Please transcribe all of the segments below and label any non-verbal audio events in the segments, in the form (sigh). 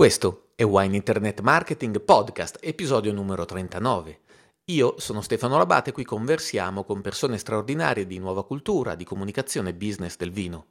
Questo è Wine Internet Marketing Podcast, episodio numero 39. Io sono Stefano Labate e qui conversiamo con persone straordinarie di nuova cultura, di comunicazione e business del vino.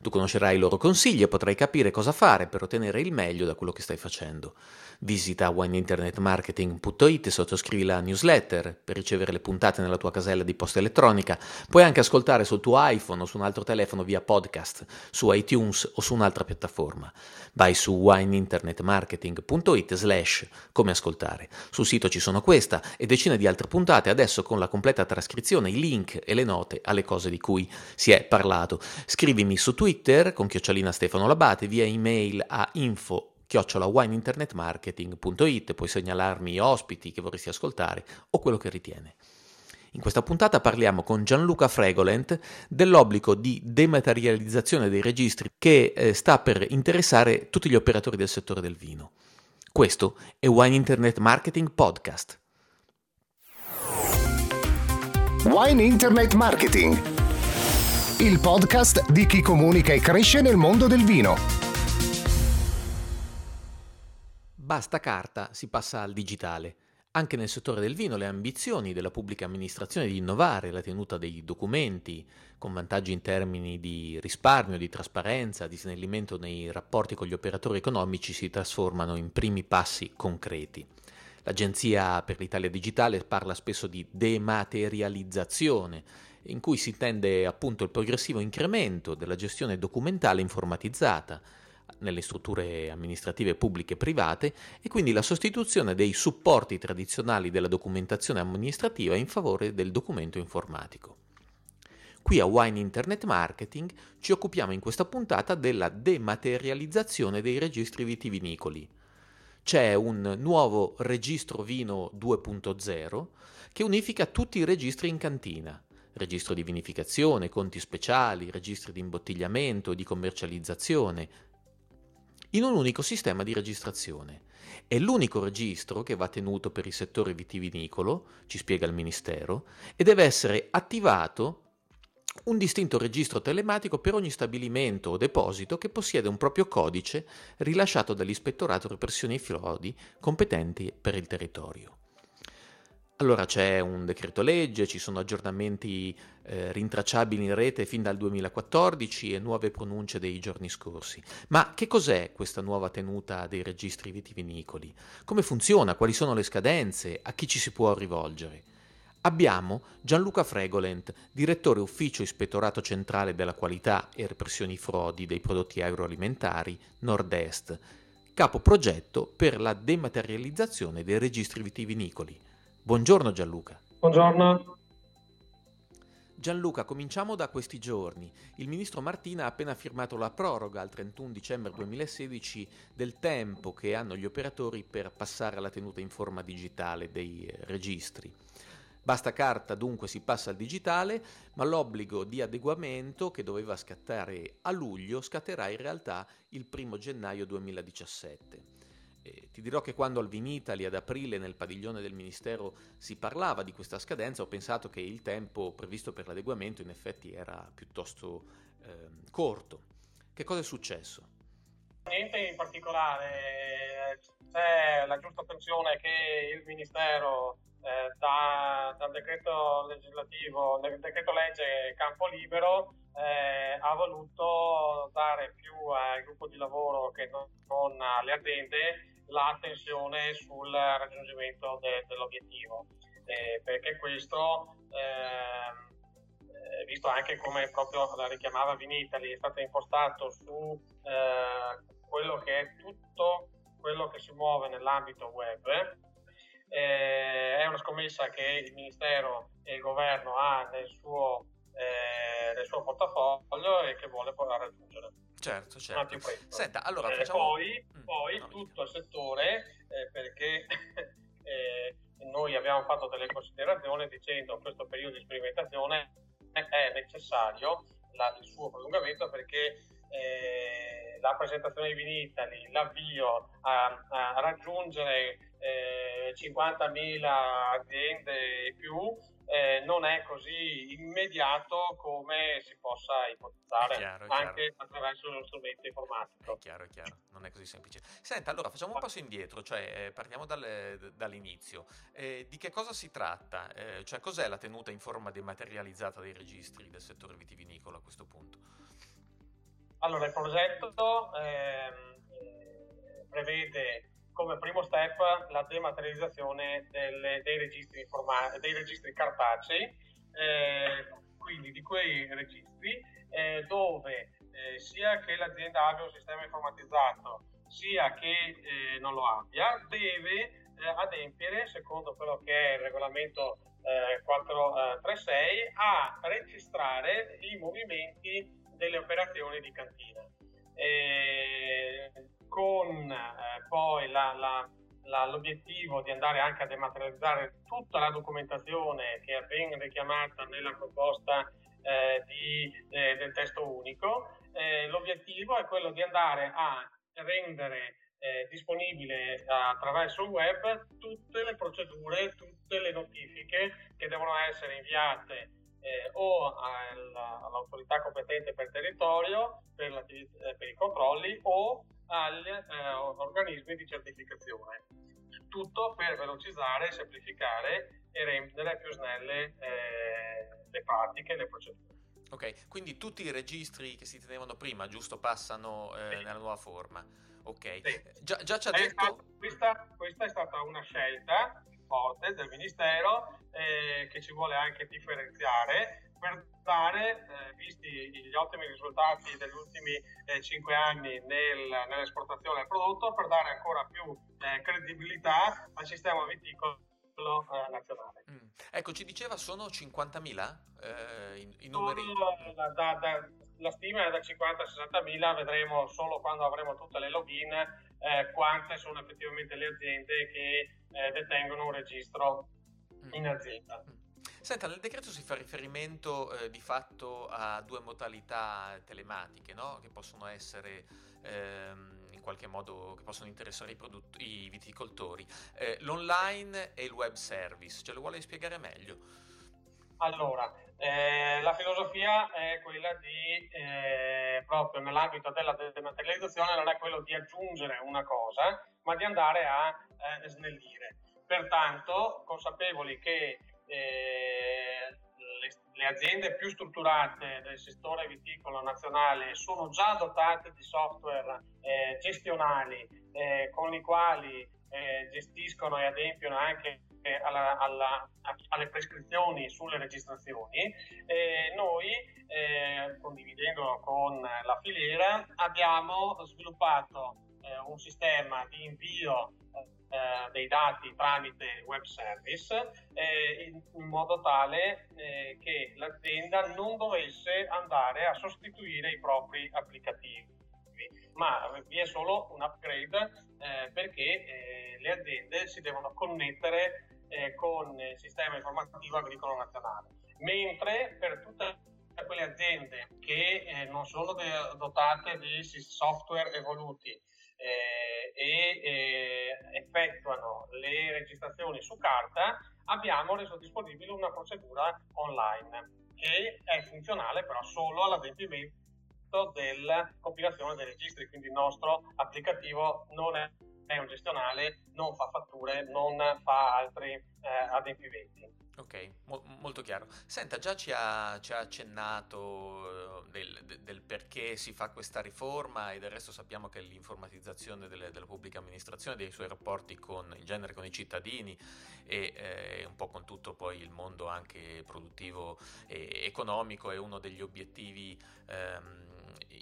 Tu conoscerai i loro consigli e potrai capire cosa fare per ottenere il meglio da quello che stai facendo. Visita wineinternetmarketing.it e sottoscrivi la newsletter per ricevere le puntate nella tua casella di posta elettronica. Puoi anche ascoltare sul tuo iPhone o su un altro telefono via podcast, su iTunes o su un'altra piattaforma. Vai su wineinternetmarketing.it slash come ascoltare. Sul sito ci sono questa e decine di altre puntate, adesso con la completa trascrizione, i link e le note alle cose di cui si è parlato. Scrivimi su Twitter con chiocciolina Stefano Labate, via email a info chiocciolawineinternetmarketing.it, puoi segnalarmi ospiti che vorresti ascoltare o quello che ritiene. In questa puntata parliamo con Gianluca Fregolent dell'obbligo di dematerializzazione dei registri che eh, sta per interessare tutti gli operatori del settore del vino. Questo è Wine Internet Marketing Podcast. Wine Internet Marketing, il podcast di chi comunica e cresce nel mondo del vino. Basta carta, si passa al digitale. Anche nel settore del vino le ambizioni della pubblica amministrazione di innovare la tenuta dei documenti, con vantaggi in termini di risparmio, di trasparenza, di snellimento nei rapporti con gli operatori economici, si trasformano in primi passi concreti. L'Agenzia per l'Italia Digitale parla spesso di dematerializzazione, in cui si intende appunto il progressivo incremento della gestione documentale informatizzata, nelle strutture amministrative pubbliche e private e quindi la sostituzione dei supporti tradizionali della documentazione amministrativa in favore del documento informatico. Qui a Wine Internet Marketing ci occupiamo in questa puntata della dematerializzazione dei registri vitivinicoli. C'è un nuovo registro vino 2.0 che unifica tutti i registri in cantina, registro di vinificazione, conti speciali, registri di imbottigliamento, di commercializzazione, in un unico sistema di registrazione. È l'unico registro che va tenuto per il settore vitivinicolo, ci spiega il Ministero, e deve essere attivato un distinto registro telematico per ogni stabilimento o deposito che possiede un proprio codice rilasciato dall'Ispettorato Repressione e Frodi competenti per il territorio. Allora c'è un decreto legge, ci sono aggiornamenti eh, rintracciabili in rete fin dal 2014 e nuove pronunce dei giorni scorsi. Ma che cos'è questa nuova tenuta dei registri vitivinicoli? Come funziona? Quali sono le scadenze? A chi ci si può rivolgere? Abbiamo Gianluca Fregolent, direttore ufficio ispettorato centrale della qualità e repressioni frodi dei prodotti agroalimentari Nord-Est, capo progetto per la dematerializzazione dei registri vitivinicoli. Buongiorno Gianluca. Buongiorno. Gianluca, cominciamo da questi giorni. Il ministro Martina ha appena firmato la proroga al 31 dicembre 2016 del tempo che hanno gli operatori per passare alla tenuta in forma digitale dei eh, registri. Basta carta, dunque si passa al digitale, ma l'obbligo di adeguamento che doveva scattare a luglio scatterà in realtà il 1 gennaio 2017. Eh, ti dirò che quando al Vinitali ad aprile nel padiglione del Ministero si parlava di questa scadenza ho pensato che il tempo previsto per l'adeguamento in effetti era piuttosto eh, corto. Che cosa è successo? Niente in particolare, c'è la giusta attenzione che il Ministero eh, da, dal decreto legislativo, nel decreto legge campo libero, eh, ha voluto dare più al gruppo di lavoro che non alle aziende l'attenzione sul raggiungimento de, dell'obiettivo, eh, perché questo, eh, visto anche come proprio la richiamava Vinitali, è stato impostato su eh, quello che è tutto quello che si muove nell'ambito web, eh, è una scommessa che il Ministero e il Governo ha nel suo, eh, nel suo portafoglio e che vuole poi raggiungere. Certo, certo. Senta, allora eh, facciamo... Poi, mm, poi no, tutto il settore, eh, perché (laughs) eh, noi abbiamo fatto delle considerazioni dicendo che questo periodo di sperimentazione è necessario la, il suo prolungamento perché eh, la presentazione di Vinitali, l'avvio a, a raggiungere 50.000 eh, aziende e più eh, non è così immediato come si possa ipotizzare chiaro, anche chiaro. attraverso lo strumento informatico. È chiaro, è chiaro, non è così semplice. Senta, allora facciamo un passo indietro, cioè eh, partiamo dal, dall'inizio. Eh, di che cosa si tratta? Eh, cioè cos'è la tenuta in forma dematerializzata dei registri del settore vitivinicolo a questo punto? Allora, il progetto ehm, eh, prevede come primo step la dematerializzazione delle, dei, registri informa- dei registri cartacei, eh, quindi di quei registri eh, dove eh, sia che l'azienda abbia un sistema informatizzato sia che eh, non lo abbia, deve eh, adempiere, secondo quello che è il regolamento 436, a registrare i movimenti delle operazioni di cantina. E con eh, poi la, la, la, l'obiettivo di andare anche a dematerializzare tutta la documentazione che viene richiamata nella proposta eh, di, eh, del testo unico. Eh, l'obiettivo è quello di andare a rendere eh, disponibile attraverso il web tutte le procedure, tutte le notifiche che devono essere inviate eh, o all'autorità competente per territorio per, per i controlli o agli eh, organismi di certificazione. Tutto per velocizzare, semplificare e rendere più snelle eh, le pratiche e le procedure. Ok, quindi tutti i registri che si tenevano prima, giusto, passano eh, sì. nella nuova forma. Ok, sì. già, già, ci ha detto... Stato, questa, questa, è stata una scelta forte del Ministero eh, che ci vuole anche differenziare per dare, eh, visti gli ottimi risultati degli ultimi eh, 5 anni nel, nell'esportazione del prodotto, per dare ancora più eh, credibilità al sistema viticolo eh, nazionale. Mm. Ecco, ci diceva sono 50.000 eh, i, i numeri? Da, da, da, la stima è da 50 a 60 mila, vedremo solo quando avremo tutte le login eh, quante sono effettivamente le aziende che eh, detengono un registro mm. in azienda. Mm. Senta, nel decreto si fa riferimento eh, di fatto a due modalità telematiche, no? che possono essere ehm, in qualche modo, che possono interessare i, produtt- i viticoltori, eh, l'online e il web service. Ce lo vuole spiegare meglio? Allora, eh, la filosofia è quella di, eh, proprio nell'ambito della dematerializzazione, non è quello di aggiungere una cosa, ma di andare a eh, snellire. Pertanto, consapevoli che eh, le, le, aziende più strutturate del settore viticolo nazionale sono già dotate di software eh, gestionali eh, con i quali eh, gestiscono e adempiono anche alla, alla, alle prescrizioni sulle registrazioni, noi, eh, condividendo con la filiera, abbiamo sviluppato eh, un sistema di invio eh, dei dati tramite web service eh, in, in, modo tale eh, che l'azienda non dovesse andare a sostituire i propri applicativi. Ma vi è solo un upgrade eh, perché eh, le aziende si devono connettere eh, con il sistema informativo agricolo nazionale, mentre per tutte quelle aziende che non sono dotate di software evoluti eh, e eh, effettuano le registrazioni su carta, abbiamo reso disponibile una procedura online che è funzionale però solo all'adempimento della compilazione dei registri, quindi il nostro applicativo non è, è un gestionale, non fa fatture, non fa altri eh, adempimenti. Ok, mo- molto chiaro. Senta, già ci ha, ci ha accennato eh, del, del, perché si fa questa riforma e del resto sappiamo che l'informatizzazione delle, della pubblica amministrazione, dei suoi rapporti con, in genere con i cittadini e eh, un po' con tutto poi il mondo anche produttivo e economico è uno degli obiettivi ehm,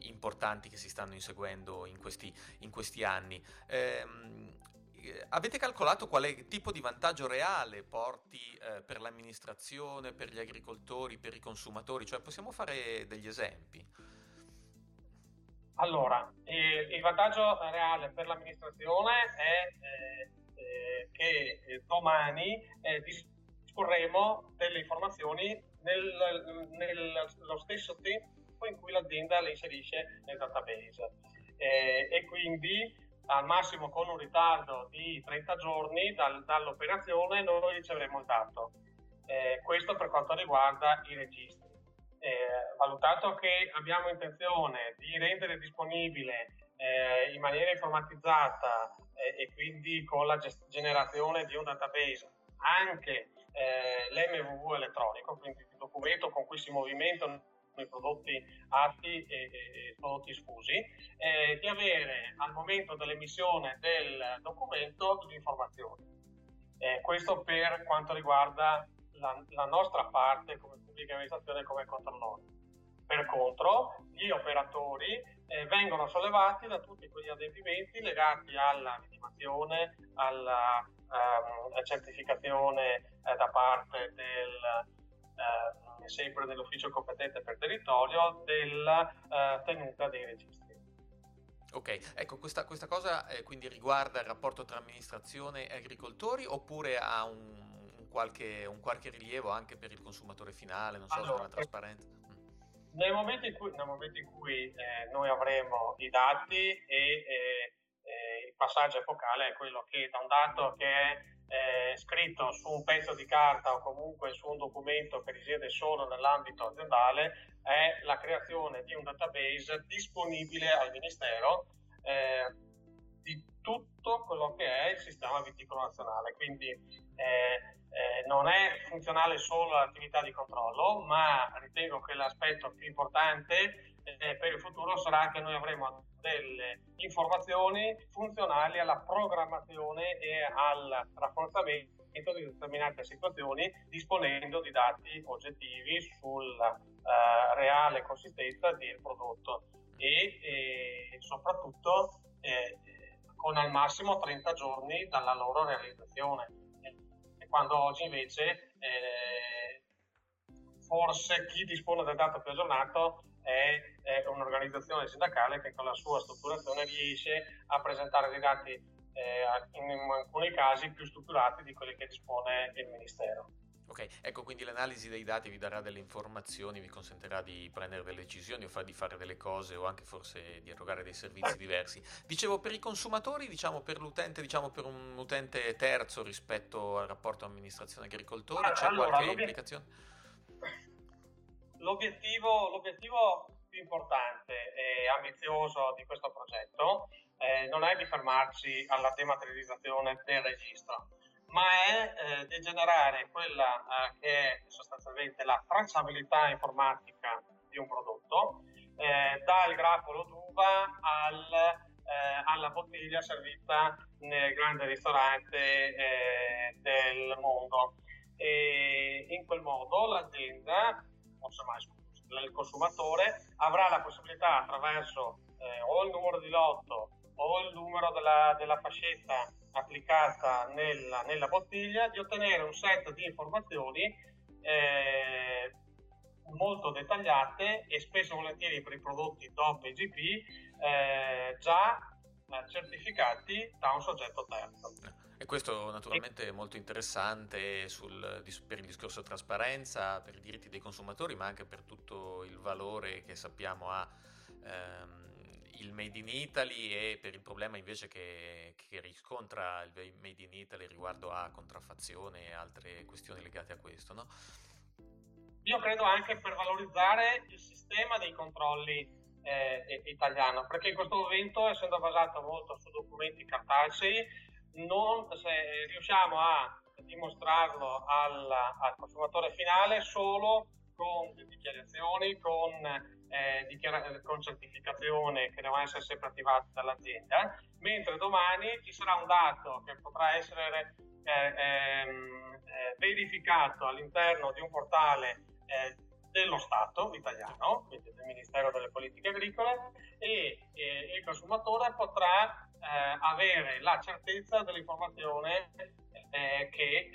importanti che si stanno inseguendo in questi, in questi anni. Ehm, avete calcolato quale tipo di vantaggio reale porti eh, per l'amministrazione, per gli agricoltori, per i consumatori? Cioè possiamo fare degli esempi? Allora, eh, il vantaggio reale per l'amministrazione è eh, eh che eh, domani eh, disporremo delle informazioni nel, nello stesso tempo in cui l'azienda le inserisce nel database e quindi al massimo con un ritardo di 30 giorni dal, dall'operazione noi riceveremo il dato. Eh, questo per quanto riguarda i registri. Eh, valutato che abbiamo intenzione di rendere disponibile eh, in maniera informatizzata eh, e quindi con la gest- generazione di un database anche eh, l'MVV elettronico, quindi il documento con cui si movimentano i prodotti atti e, e prodotti sfusi, eh, di avere al momento dell'emissione del documento l'informazione. Eh, questo per quanto riguarda la, la nostra parte come pubblica amministrazione e come controllore. Per contro, gli operatori eh, vengono sollevati da tutti quegli adempimenti legati alla legittimazione, alla ehm, certificazione eh, da parte del, eh, sempre dell'ufficio competente per territorio della eh, tenuta dei registri. Ok, ecco, questa, questa cosa eh, quindi riguarda il rapporto tra amministrazione e agricoltori oppure ha un, un, qualche, un qualche, rilievo anche per il consumatore finale, non so, allora, sulla trasparenza? Nel momento in cui, momento in cui eh, noi avremo i dati e eh, eh, il passaggio epocale è quello che da un dato che è eh, scritto su un pezzo di carta o comunque su un documento che risiede solo nell'ambito aziendale è la creazione di un database disponibile al Ministero eh, di tutto quello che è il sistema viticolo nazionale. Quindi eh, eh, non è funzionale solo all'attività di controllo, ma ritengo che l'aspetto più importante eh, per il futuro sarà che noi avremo delle informazioni funzionali alla programmazione e al rafforzamento di determinate situazioni disponendo di dati oggettivi sulla uh, reale consistenza del prodotto. E, e soprattutto eh, con al massimo 30 giorni dalla loro realizzazione. Quando oggi invece eh, forse chi dispone del dato più aggiornato è, è, un'organizzazione sindacale che con la sua strutturazione riesce a presentare dei dati eh, in alcuni casi più strutturati di quelli che dispone il Ministero. Ok, ecco quindi l'analisi dei dati vi darà delle informazioni, vi consentirà di prendere delle decisioni o di fare delle cose o anche forse di erogare dei servizi diversi. Dicevo per i consumatori, diciamo per l'utente, diciamo per un utente terzo rispetto al rapporto amministrazione-agricoltori, c'è allora, qualche l'obiet- implicazione? L'obiettivo, l'obiettivo, più importante e ambizioso di questo progetto eh, non è di fermarci alla dematerializzazione del registro ma è eh, di generare quella eh, che è sostanzialmente la tracciabilità informatica di un prodotto, eh, dal grappolo d'uva al, eh, alla bottiglia servita nel grande ristorante eh, del mondo. E in quel modo l'azienda, o insomma il consumatore, avrà la possibilità attraverso eh, o il numero di lotto o il numero della, della fascetta applicata nella, nella, bottiglia di ottenere un set di informazioni eh, molto dettagliate e spesso volentieri per i prodotti DOP e GP eh, già eh, certificati da un soggetto terzo. E questo naturalmente è molto interessante sul, per il discorso trasparenza, per i diritti dei consumatori, ma anche per tutto il valore che sappiamo ha ehm, il Made in Italy e per il problema invece che, che, riscontra il Made in Italy riguardo a contraffazione e altre questioni legate a questo, no? Io credo anche per valorizzare il sistema dei controlli eh, italiano, perché in questo momento, essendo basato molto su documenti cartacei, non, se riusciamo a dimostrarlo al, al consumatore finale solo con dichiarazioni, con eh, dichiara- con certificazione che devono essere sempre attivate dall'azienda, mentre domani ci sarà un dato che potrà essere eh, ehm, eh, verificato all'interno di un portale eh, dello Stato italiano, quindi del Ministero delle Politiche Agricole, e il consumatore potrà eh, avere la certezza dell'informazione eh, che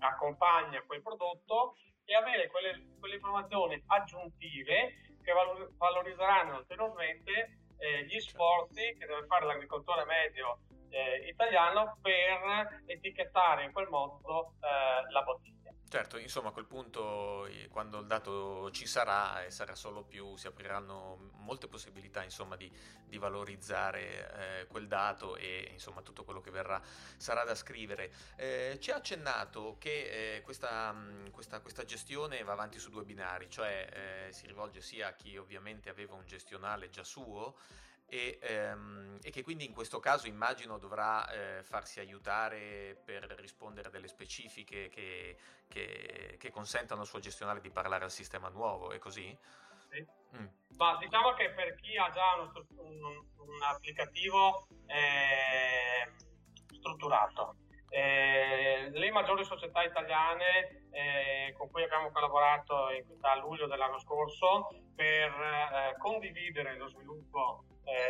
accompagna quel prodotto e avere quelle, quelle informazioni aggiuntive che valorizzeranno ulteriormente eh, gli sforzi che deve fare l'agricoltore medio eh, italiano per etichettare in quel modo eh, la bottiglia. Certo, insomma a quel punto quando il dato ci sarà e sarà solo più, si apriranno molte possibilità insomma di, di valorizzare eh, quel dato e insomma tutto quello che verrà sarà da scrivere. Eh, ci ha accennato che eh, questa, questa, questa, gestione va avanti su due binari, cioè eh, si rivolge sia a chi ovviamente aveva un gestionale già suo e, ehm, e, che quindi in questo caso immagino dovrà eh, farsi aiutare per rispondere a delle specifiche che, che, che, consentano al suo gestionale di parlare al sistema nuovo, è così? Sì. Mm. Ma diciamo che per chi ha già uno, un, un, applicativo eh, strutturato, eh, le maggiori società italiane eh, con cui abbiamo collaborato in, da luglio dell'anno scorso per eh, condividere lo sviluppo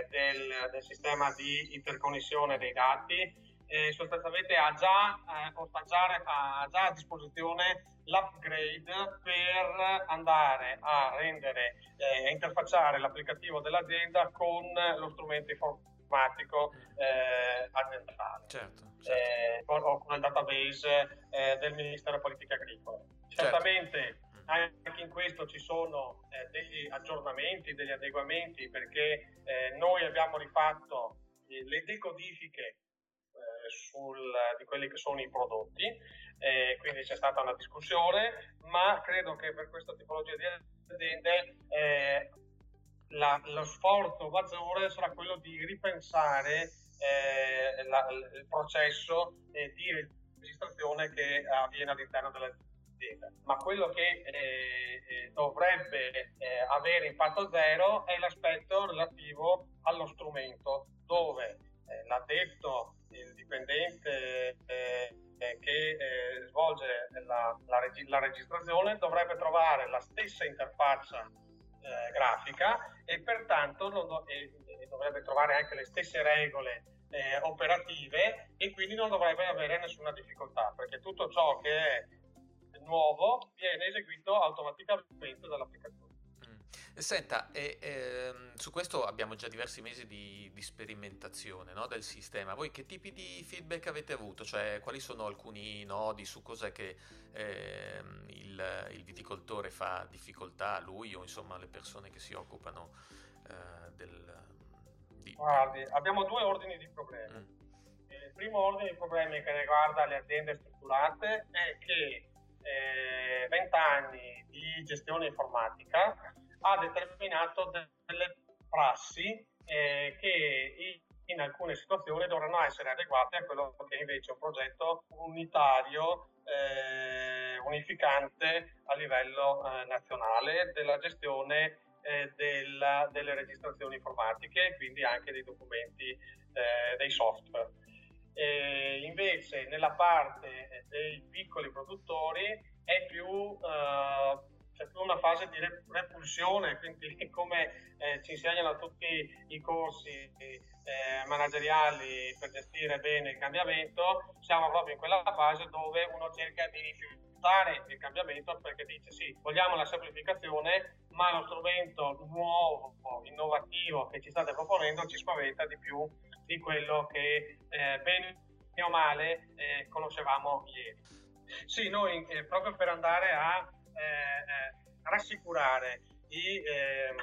del, del, sistema di interconnessione dei dati eh, sostanzialmente ha già, eh, ha già a disposizione l'upgrade per andare a rendere e eh, interfacciare l'applicativo dell'azienda con lo strumento informatico eh, aziendale certo, certo. Eh, o con il database eh, del Ministero Politiche Agricole. Certo. Certamente anche in questo ci sono eh, degli aggiornamenti, degli adeguamenti perché eh, noi abbiamo rifatto eh, le decodifiche eh, sul, di quelli che sono i prodotti, eh, quindi c'è stata una discussione, ma credo che per questa tipologia di aziende eh, la, lo sforzo maggiore sarà quello di ripensare la, il processo di registrazione che avviene all'interno dell'azienda azienda. Ma quello che eh, eh, dovrebbe eh, avere impatto zero è l'aspetto relativo allo strumento, dove eh, l'addetto, il dipendente eh, eh, che svolge la, la, reg- la, registrazione dovrebbe trovare la stessa interfaccia grafica e pertanto do- e, e dovrebbe trovare anche le stesse regole operative e quindi non dovrebbe avere nessuna difficoltà perché tutto ciò che è nuovo viene eseguito automaticamente dall'applicazione. Mm. Senta, e, ehm, su questo abbiamo già diversi mesi di, di sperimentazione no, del sistema. Voi che tipi di feedback avete avuto? Cioè, quali sono alcuni nodi su cos'è che ehm, il, il, viticoltore fa difficoltà, lui o insomma le persone che si occupano eh, del... Di... Guardi, abbiamo due ordini di problemi. Mm. Il primo ordine di problemi che riguarda le aziende strutturate è che 20 eh, anni di gestione informatica ha determinato delle prassi eh, che in alcune situazioni dovranno essere adeguate a quello che è invece un progetto unitario, eh, unificante a livello eh, nazionale della gestione eh, della, delle registrazioni informatiche e quindi anche dei documenti, eh, dei software. E invece nella parte dei piccoli produttori è più, uh, c'è più una fase di repulsione, quindi (laughs) come eh, ci insegnano tutti i corsi eh, manageriali per gestire bene il cambiamento, siamo proprio in quella fase dove uno cerca di rifiutare il cambiamento perché dice sì, vogliamo la semplificazione, ma lo strumento nuovo, innovativo che ci state proponendo ci spaventa di più di quello che eh, bene o male eh, conoscevamo ieri. Sì, noi eh, proprio per andare a eh, eh, rassicurare i, ehm,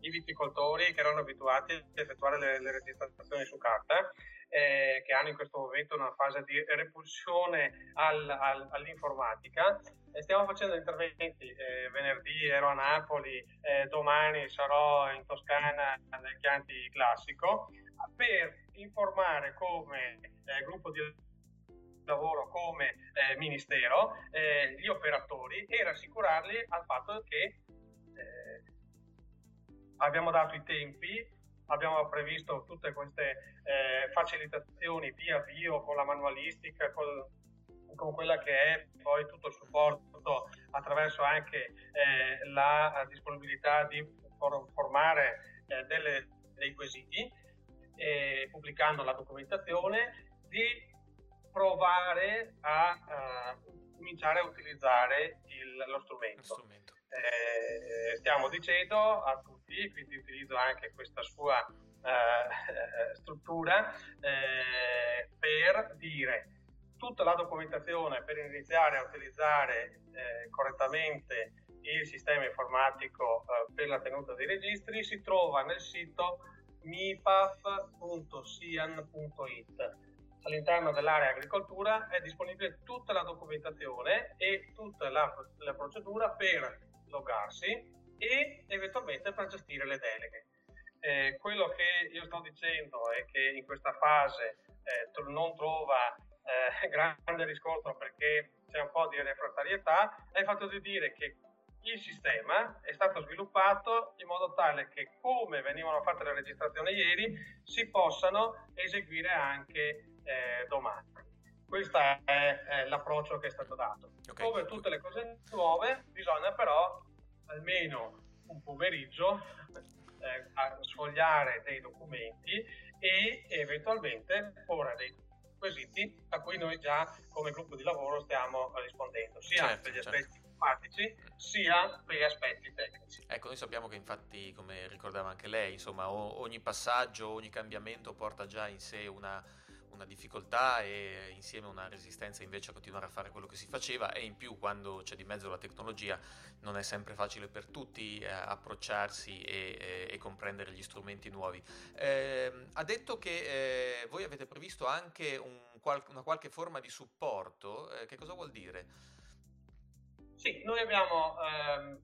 i, viticoltori che erano abituati ad effettuare le, le registrazioni su carta, eh, che hanno in questo momento una fase di repulsione al, al, all'informatica. stiamo facendo interventi, eh, venerdì ero a Napoli, eh, domani sarò in Toscana nel Chianti Classico, per informare come eh, gruppo di lavoro come eh, ministero eh, gli operatori e rassicurarli al fatto che eh, abbiamo dato i tempi, abbiamo previsto tutte queste eh, facilitazioni di avvio con la manualistica, con, con quella che è poi tutto il supporto attraverso anche eh, la disponibilità di formare delle, dei quesiti eh, pubblicando la documentazione, di provare a uh, cominciare a utilizzare il, lo strumento. strumento. Eh, stiamo dicendo a tutti, quindi utilizzo anche questa sua uh, struttura, eh, per dire tutta la documentazione per iniziare a utilizzare eh, correttamente il sistema informatico eh, per la tenuta dei registri si trova nel sito mipaf.sian.it. All'interno dell'area agricoltura è disponibile tutta la documentazione e tutta la, la procedura per loggarsi e eventualmente per gestire le deleghe. Eh, quello che io sto dicendo è che in questa fase eh, non trova eh, (laughs) grande riscontro perché c'è un po' di refrattarietà, è il fatto di dire che il sistema è stato sviluppato in modo tale che come venivano fatte le registrazioni ieri si possano eseguire anche eh, domani. Questo è, è, l'approccio che è stato dato. Okay. Come tutte le cose nuove bisogna però almeno un pomeriggio eh, sfogliare dei documenti e eventualmente porre dei quesiti a cui noi già come gruppo di lavoro stiamo rispondendo, sia certo, per gli certo. Informatici sia per gli aspetti tecnici. Ecco, noi sappiamo che infatti, come ricordava anche lei, insomma, ogni passaggio, ogni cambiamento porta già in sé una, una difficoltà e insieme una resistenza invece a continuare a fare quello che si faceva e in più quando c'è di mezzo la tecnologia non è sempre facile per tutti eh, approcciarsi e, e, e, comprendere gli strumenti nuovi. Eh, ha detto che eh, voi avete previsto anche un, una qualche forma di supporto, eh, che cosa vuol dire? Sì, noi abbiamo ehm,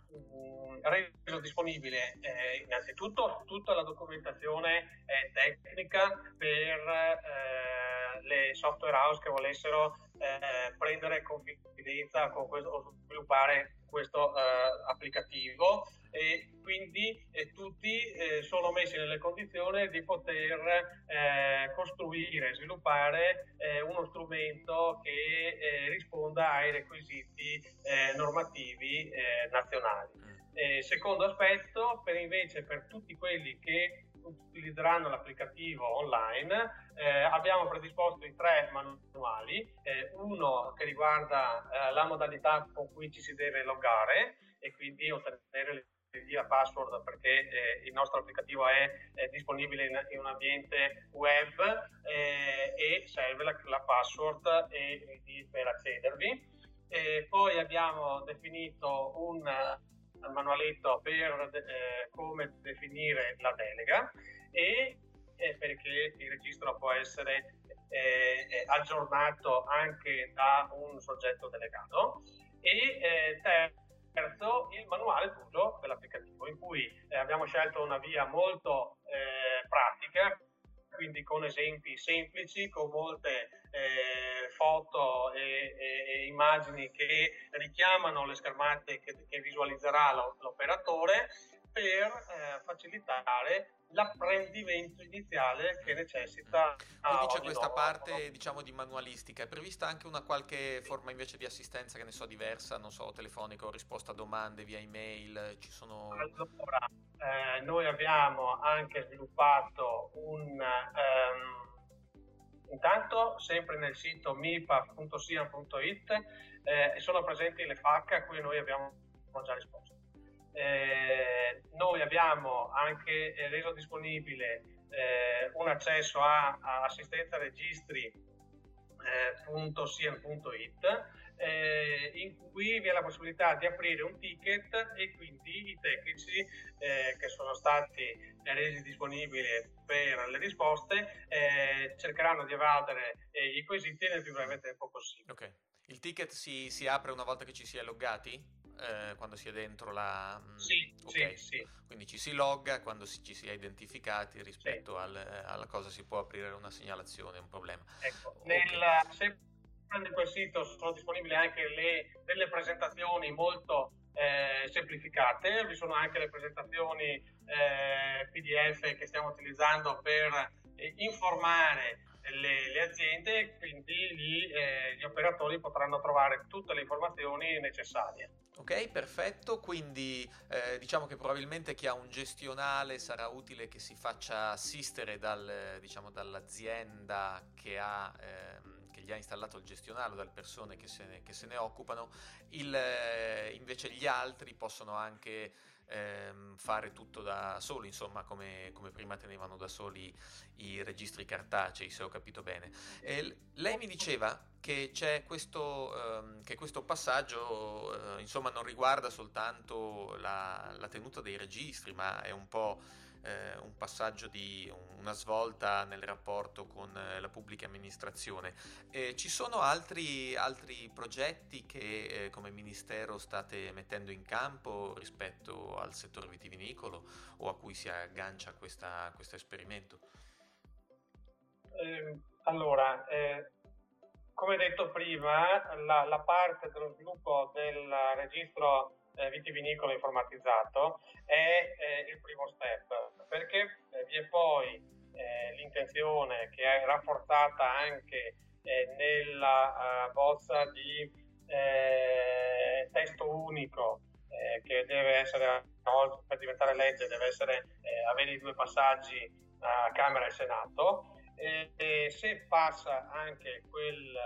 reso disponibile eh, innanzitutto tutta la documentazione eh, tecnica per eh, le software house che volessero eh, prendere confidenza con questo, o sviluppare questo eh, applicativo e quindi eh, tutti eh, sono messi nelle condizioni di poter eh, costruire, sviluppare eh, uno strumento che eh, risponda ai requisiti eh, normativi nazionali. Mm. secondo aspetto, per invece per tutti quelli che utilizzeranno l'applicativo online, abbiamo predisposto i tre manuali, uno che riguarda la modalità con cui ci si deve loggare e quindi ottenere le via password perché eh, il nostro applicativo è, è disponibile in, in, un ambiente web eh, e serve la, la password e, e, per accedervi. E poi abbiamo definito un manualetto per eh, come definire la delega e perché il registro può essere eh, aggiornato anche da un soggetto delegato e eh, ter- Terzo, il manuale d'uso dell'applicativo, in cui eh, abbiamo scelto una via molto eh, pratica, quindi con esempi semplici, con molte eh, foto e, e, e, immagini che richiamano le schermate che, che visualizzerà lo, l'operatore per eh, facilitare l'apprendimento iniziale che necessita. Quindi c'è questa nuovo. parte diciamo di manualistica, è prevista anche una qualche sì. forma invece di assistenza che ne so diversa, non so, telefonica risposta a domande via email, ci sono... Allora, eh, noi abbiamo anche sviluppato un... Um, intanto sempre nel sito mipa.sian.it eh, sono presenti le FAC a cui noi abbiamo già risposto. Eh, noi abbiamo anche eh, reso disponibile eh, un accesso a, a assistenza registri eh, eh, in cui vi è la possibilità di aprire un ticket e quindi i tecnici eh, che sono stati resi disponibili per le risposte eh, cercheranno di evadere i quesiti nel più breve tempo possibile. Okay. Il ticket si, si apre una volta che ci si è loggati? Eh, quando si è dentro la... Mm, sì, okay. sì, sì. Quindi ci si logga quando si, ci si è identificati rispetto al, alla cosa si può aprire una segnalazione, un problema. Ecco, okay. nel, sempre in quel sito sono disponibili anche le, delle presentazioni molto eh, semplificate, vi sono anche le presentazioni eh, PDF che stiamo utilizzando per eh, informare le, le, aziende quindi gli, eh, gli operatori potranno trovare tutte le informazioni necessarie. Ok, perfetto, quindi eh, diciamo che probabilmente chi ha un gestionale sarà utile che si faccia assistere dal, diciamo, dall'azienda che, ha, ehm, che, gli ha installato il gestionale o dalle persone che se ne, che se ne occupano, il, eh, invece gli altri possono anche ehm, fare tutto da soli, insomma, come, come, prima tenevano da soli i registri cartacei, se ho capito bene. E lei mi diceva che c'è questo, ehm, che questo passaggio, eh, insomma, non riguarda soltanto la, la tenuta dei registri, ma è un po' eh, un passaggio di una svolta nel rapporto con eh, la pubblica amministrazione. Eh, ci sono altri, altri progetti che eh, come Ministero state mettendo in campo rispetto al settore vitivinicolo o a cui si aggancia questo esperimento? Ehm, allora, eh, come detto prima, la, la parte dello sviluppo del registro eh, vitivinicolo informatizzato è eh, il primo step, perché eh, vi è poi eh, l'intenzione che è rafforzata anche eh, nella uh, bozza di testo unico che deve essere, per diventare legge, deve essere, avere i due passaggi a Camera e Senato. E, se passa anche quel,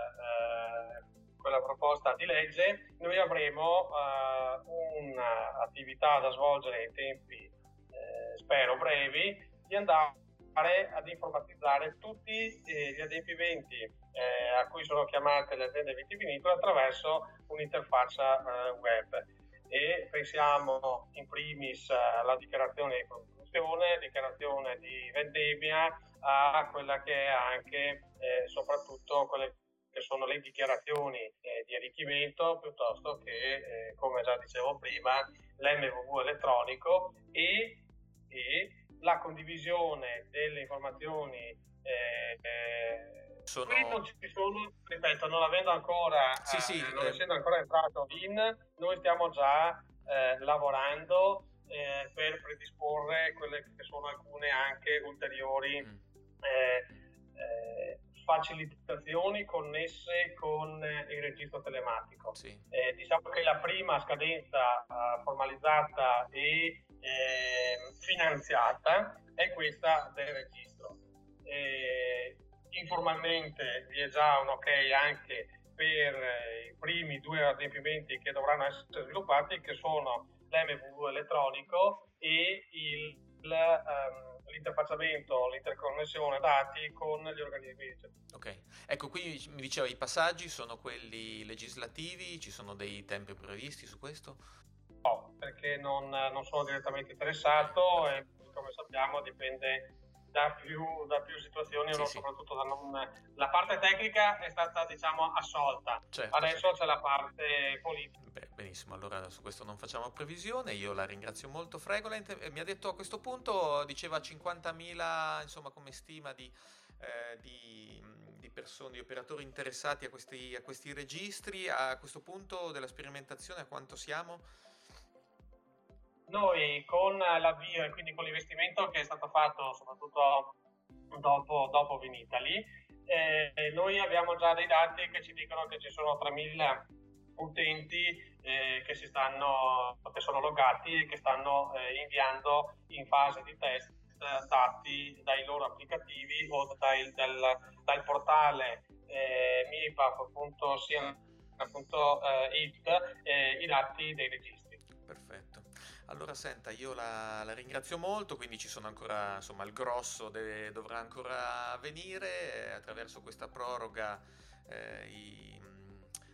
quella proposta di legge, noi avremo uh, un'attività da svolgere in tempi, eh, spero brevi, di andare ad informatizzare tutti eh, gli adempimenti eh, a cui sono chiamate le aziende vitivinicole attraverso un'interfaccia eh, web. E pensiamo in primis alla dichiarazione di produzione, dichiarazione di vendemmia, a quella che è anche eh, soprattutto quelle che sono le dichiarazioni eh, di arricchimento piuttosto che, eh, come già dicevo prima, l'MVV elettronico e, e la condivisione delle informazioni. Eh, eh sono... Qui non ci sono, ripeto, non avendo ancora, sì, sì, eh, non essendo ancora entrato in, noi stiamo già lavorando per predisporre quelle che sono alcune anche ulteriori mm facilitazioni connesse con il registro telematico. Sì. Eh, diciamo che la prima scadenza uh, formalizzata e eh, finanziata è questa del registro. Eh, informalmente vi è già un ok anche per eh, i primi due adempimenti che dovranno essere sviluppati, che sono l'MVV elettronico e il, um, l'interfacciamento, l'interconnessione dati con gli organismi Ok, ecco qui mi diceva i passaggi sono quelli legislativi, ci sono dei tempi previsti su questo? No, perché non, non sono direttamente interessato e come sappiamo dipende da più, da più situazioni, sì, sì. soprattutto da non... La parte tecnica è stata, diciamo, assolta. Certo, Adesso certo. c'è la parte politica. Beh, benissimo, allora su questo non facciamo previsione. Io la ringrazio molto, Fregolent. Mi ha detto a questo punto, diceva 50.000, insomma, come stima di, eh, di, di, persone, di operatori interessati a questi, a questi registri. A questo punto della sperimentazione, a quanto siamo? Noi con l'avvio e quindi con l'investimento che è stato fatto soprattutto dopo, dopo Vinitali, eh, noi abbiamo già dei dati che ci dicono che ci sono 3.000 utenti eh, che, stanno, che, sono logati e che stanno eh, inviando in fase di test dati dai loro applicativi o dai, dal, dal, portale eh, mipaf.it eh, i dati dei registri. Perfetto. Allora senta, io la, la, ringrazio molto, quindi ci sono ancora, insomma, il grosso deve, dovrà ancora avvenire, attraverso questa proroga eh, i,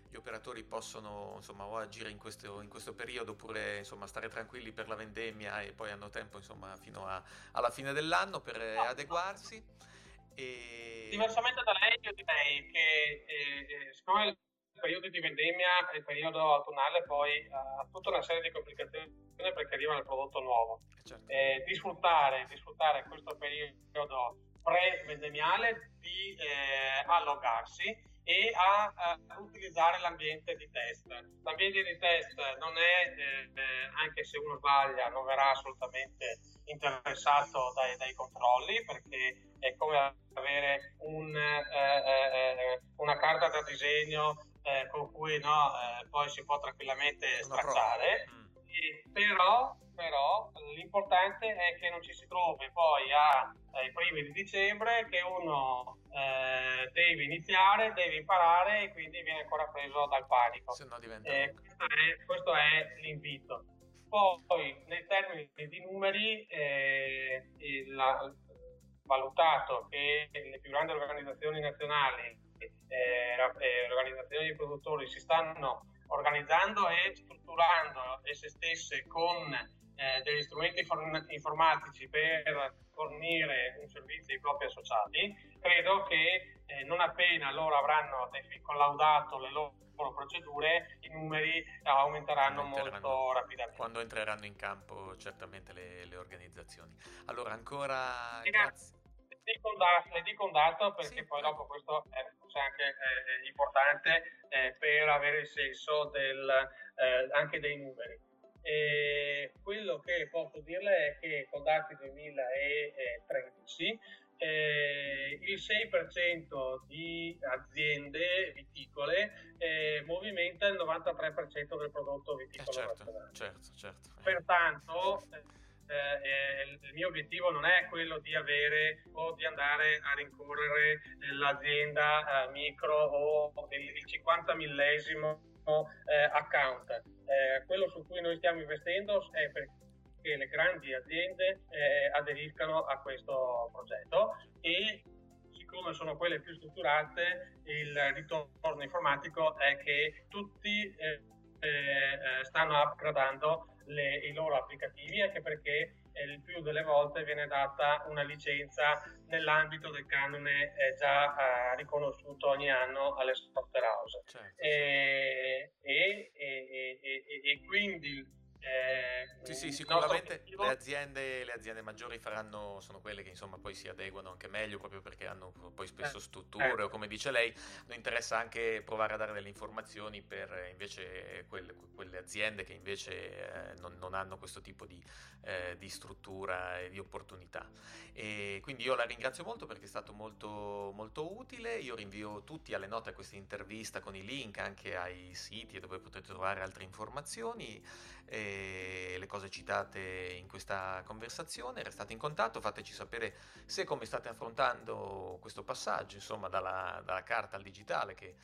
gli operatori possono insomma, o agire in questo, in questo periodo oppure insomma, stare tranquilli per la vendemmia e poi hanno tempo insomma, fino a, alla fine dell'anno per no, adeguarsi. E... Diversamente da lei, io direi che eh, eh siccome il periodo di vendemmia e il periodo autunnale poi ha tutta una serie di complicazioni perché arriva il prodotto nuovo. Eh, certo. Eh, di, sfruttare, di, sfruttare, questo periodo pre-vendemmiale, di eh, allogarsi e a, a, utilizzare l'ambiente di test. L'ambiente di test non è, eh, eh, anche se uno sbaglia, non verrà assolutamente interessato dai, dai controlli perché è come avere un, eh, una carta da disegno eh, con cui no, eh, poi si può tranquillamente stracciare, però, però, l'importante è che non ci si trovi poi a, ai primi di dicembre che uno eh, deve iniziare, deve imparare e quindi viene ancora preso dal panico. Se no diventa... Eh, questo, è, questo è l'invito. Poi, nei termini di numeri, eh, il, valutato che le più grandi organizzazioni nazionali eh, eh, organizzazioni di produttori si stanno organizzando e strutturando se stesse con eh, degli strumenti informatici per fornire un servizio ai propri associati, credo che eh, non appena loro avranno collaudato le loro procedure, i numeri aumenteranno, aumenteranno molto rapidamente. Quando entreranno in campo certamente le, le organizzazioni. Allora ancora grazie. Le dico un dato, dico un dato perché sì, poi dopo questo è anche eh, importante eh, per avere il senso del, eh, anche dei numeri. E quello che posso dirle è che con dati 2013 eh, il 6% di aziende viticole eh, movimenta il 93% del prodotto viticolo. Eh certo, certo, certo. Pertanto eh, il mio obiettivo non è quello di avere o di andare a rincorrere l'azienda eh, micro o il, il 50 millesimo eh, account. Eh, quello su cui noi stiamo investendo è perché le grandi aziende eh, aderiscano a questo progetto e siccome sono quelle più strutturate il ritorno informatico è che tutti eh, stanno upgradando le, i loro applicativi anche perché eh, il più delle volte viene data una licenza nell'ambito del canone eh, già eh, riconosciuto ogni anno alle software house. Certo, e, certo. E, e, e, quindi eh, sì, sì, sicuramente le aziende, le aziende, maggiori faranno, sono quelle che insomma poi si adeguano anche meglio proprio perché hanno poi spesso eh, strutture eh. o come dice lei, non interessa anche provare a dare delle informazioni per invece quelle, quelle aziende che invece eh, non, non, hanno questo tipo di, eh, di, struttura e di opportunità. E quindi io la ringrazio molto perché è stato molto, molto utile, io rinvio tutti alle note a questa intervista con i link anche ai siti dove potete trovare altre informazioni. E le cose citate in questa conversazione, restate in contatto, fateci sapere se come state affrontando questo passaggio, insomma, dalla, dalla carta al digitale che,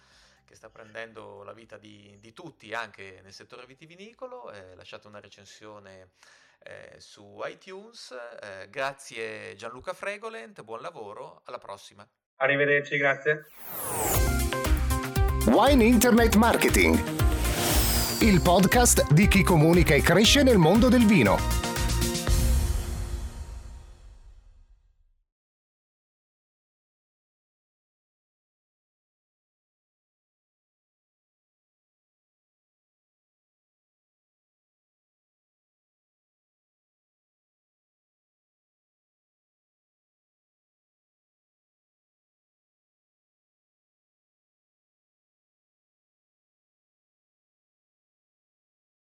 che, sta prendendo la vita di, di, tutti anche nel settore vitivinicolo, eh, lasciate una recensione eh, su iTunes, eh, grazie Gianluca Fregolent, buon lavoro, alla prossima. Arrivederci, grazie. Wine Internet Marketing il podcast di chi comunica e cresce nel mondo del vino.